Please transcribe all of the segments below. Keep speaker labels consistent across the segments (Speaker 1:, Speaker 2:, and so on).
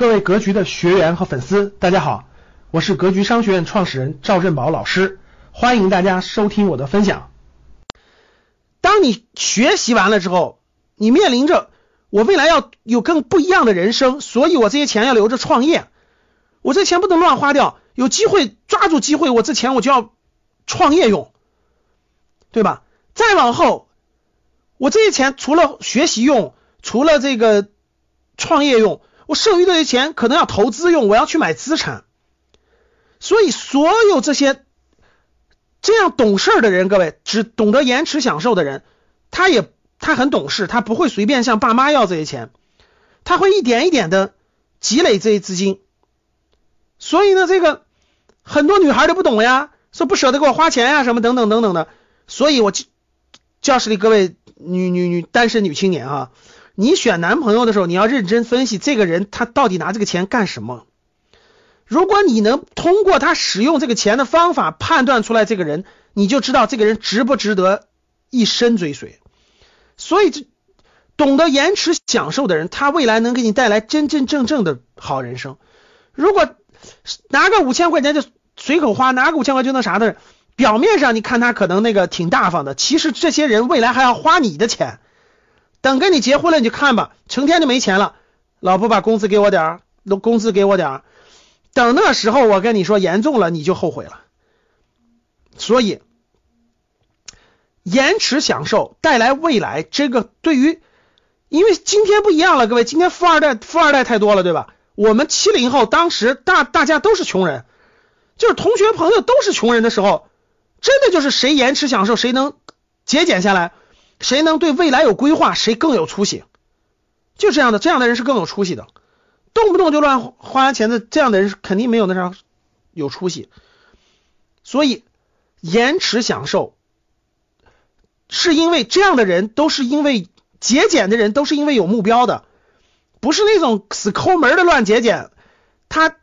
Speaker 1: 各位格局的学员和粉丝，大家好，我是格局商学院创始人赵振宝老师，欢迎大家收听我的分享。当你学习完了之后，你面临着我未来要有更不一样的人生，所以我这些钱要留着创业，我这钱不能乱花掉，有机会抓住机会，我这钱我就要创业用，对吧？再往后，我这些钱除了学习用，除了这个创业用。我剩余的钱可能要投资用，我要去买资产，所以所有这些这样懂事儿的人，各位只懂得延迟享受的人，他也他很懂事，他不会随便向爸妈要这些钱，他会一点一点的积累这些资金。所以呢，这个很多女孩都不懂呀，说不舍得给我花钱呀，什么等等等等的。所以，我教室里各位女女女单身女青年啊。你选男朋友的时候，你要认真分析这个人他到底拿这个钱干什么。如果你能通过他使用这个钱的方法判断出来这个人，你就知道这个人值不值得一生追随。所以，这懂得延迟享受的人，他未来能给你带来真真正正的好人生。如果拿个五千块钱就随口花，拿个五千块就那啥的，表面上你看他可能那个挺大方的，其实这些人未来还要花你的钱。等跟你结婚了，你就看吧，成天就没钱了。老婆把工资给我点儿，工资给我点儿。等那时候，我跟你说严重了，你就后悔了。所以，延迟享受带来未来，这个对于，因为今天不一样了，各位，今天富二代富二代太多了，对吧？我们七零后当时大大家都是穷人，就是同学朋友都是穷人的时候，真的就是谁延迟享受，谁能节俭下来。谁能对未来有规划，谁更有出息？就这样的，这样的人是更有出息的。动不动就乱花钱的这样的人，肯定没有那啥有出息。所以延迟享受，是因为这样的人都是因为节俭的人都是因为有目标的，不是那种死抠门的乱节俭。他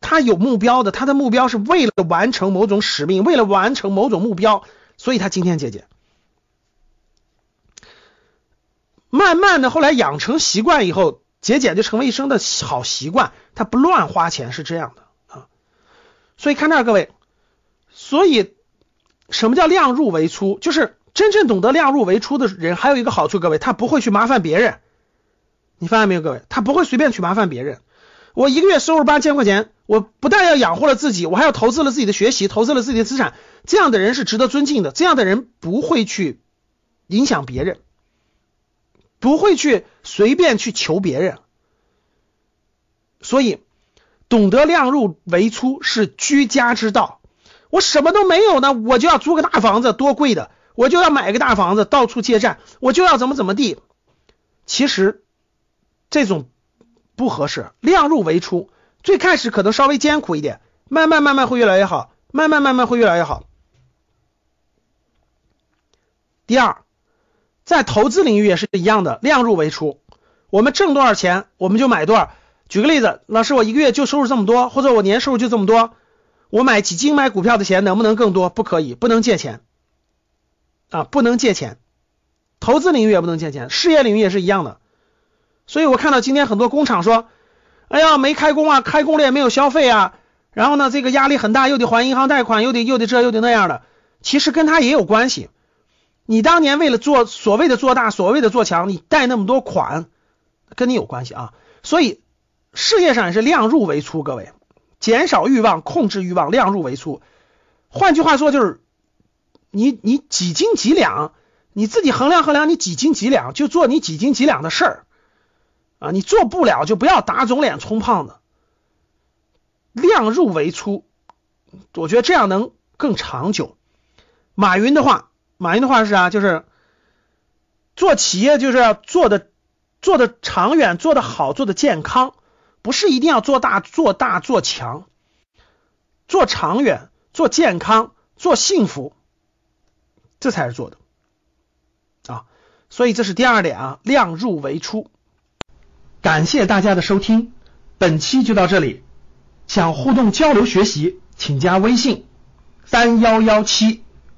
Speaker 1: 他有目标的，他的目标是为了完成某种使命，为了完成某种目标，所以他今天节俭。慢慢的，后来养成习惯以后，节俭就成为一生的好习惯。他不乱花钱是这样的啊。所以看这儿，各位，所以什么叫量入为出？就是真正懂得量入为出的人，还有一个好处，各位，他不会去麻烦别人。你发现没有，各位，他不会随便去麻烦别人。我一个月收入八千块钱，我不但要养活了自己，我还要投资了自己的学习，投资了自己的资产。这样的人是值得尊敬的。这样的人不会去影响别人。不会去随便去求别人，所以懂得量入为出是居家之道。我什么都没有呢，我就要租个大房子，多贵的，我就要买个大房子，到处借债，我就要怎么怎么地。其实这种不合适，量入为出，最开始可能稍微艰苦一点，慢慢慢慢会越来越好，慢慢慢慢会越来越好。第二。在投资领域也是一样的，量入为出。我们挣多少钱，我们就买多少。举个例子，老师，我一个月就收入这么多，或者我年收入就这么多，我买几斤买股票的钱能不能更多？不可以，不能借钱啊，不能借钱。投资领域也不能借钱，事业领域也是一样的。所以我看到今天很多工厂说，哎呀，没开工啊，开工了也没有消费啊，然后呢，这个压力很大，又得还银行贷款，又得又得这又得那样的，其实跟他也有关系。你当年为了做所谓的做大，所谓的做强，你贷那么多款，跟你有关系啊。所以事业上也是量入为出，各位，减少欲望，控制欲望，量入为出。换句话说，就是你你几斤几两，你自己衡量衡量，你几斤几两就做你几斤几两的事儿啊。你做不了就不要打肿脸充胖子，量入为出，我觉得这样能更长久。马云的话。马云的话是啊，就是做企业就是要做的做的长远，做的好，做的健康，不是一定要做大做大做强，做长远，做健康，做幸福，这才是做的啊。所以这是第二点啊，量入为出。感谢大家的收听，本期就到这里。想互动交流学习，请加微信三幺幺七。